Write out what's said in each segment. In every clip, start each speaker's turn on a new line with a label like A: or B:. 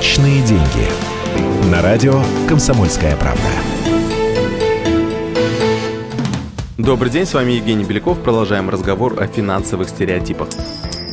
A: Личные деньги. На радио «Комсомольская правда».
B: Добрый день, с вами Евгений Беляков. Продолжаем разговор о финансовых стереотипах.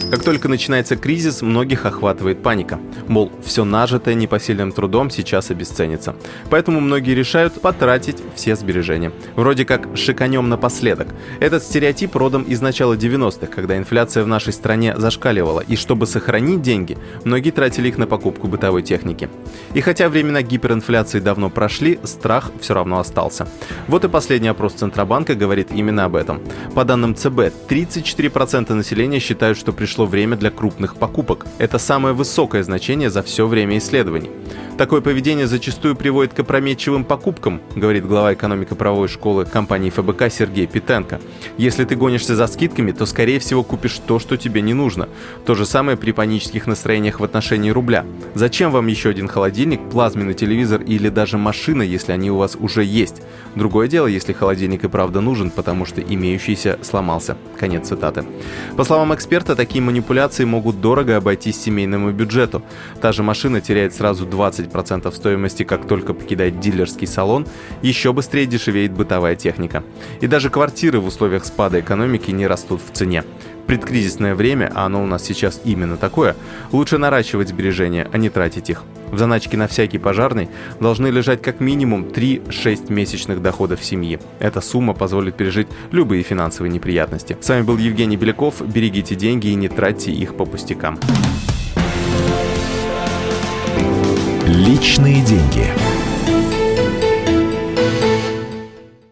B: Как только начинается кризис, многих охватывает паника. Мол, все нажитое непосильным трудом сейчас обесценится. Поэтому многие решают потратить все сбережения. Вроде как шиканем напоследок. Этот стереотип родом из начала 90-х, когда инфляция в нашей стране зашкаливала. И чтобы сохранить деньги, многие тратили их на покупку бытовой техники. И хотя времена гиперинфляции давно прошли, страх все равно остался. Вот и последний опрос Центробанка говорит именно об этом. По данным ЦБ, 34% населения считают, что пришло время для крупных покупок. Это самое высокое значение за все время исследований. Такое поведение зачастую приводит к опрометчивым покупкам, говорит глава экономико-правовой школы компании ФБК Сергей Питенко. Если ты гонишься за скидками, то скорее всего купишь то, что тебе не нужно. То же самое при панических настроениях в отношении рубля. Зачем вам еще один холодильник, плазменный телевизор или даже машина, если они у вас уже есть? Другое дело, если холодильник и правда нужен, потому что имеющийся сломался. Конец цитаты. По словам эксперта, такие манипуляции могут дорого обойтись семейному бюджету. Та же машина теряет сразу 20% стоимости, как только покидает дилерский салон, еще быстрее дешевеет бытовая техника. И даже квартиры в условиях спада экономики не растут в цене предкризисное время, а оно у нас сейчас именно такое, лучше наращивать сбережения, а не тратить их. В заначке на всякий пожарный должны лежать как минимум 3-6 месячных доходов семьи. Эта сумма позволит пережить любые финансовые неприятности. С вами был Евгений Беляков. Берегите деньги и не тратьте их по пустякам.
A: Личные деньги.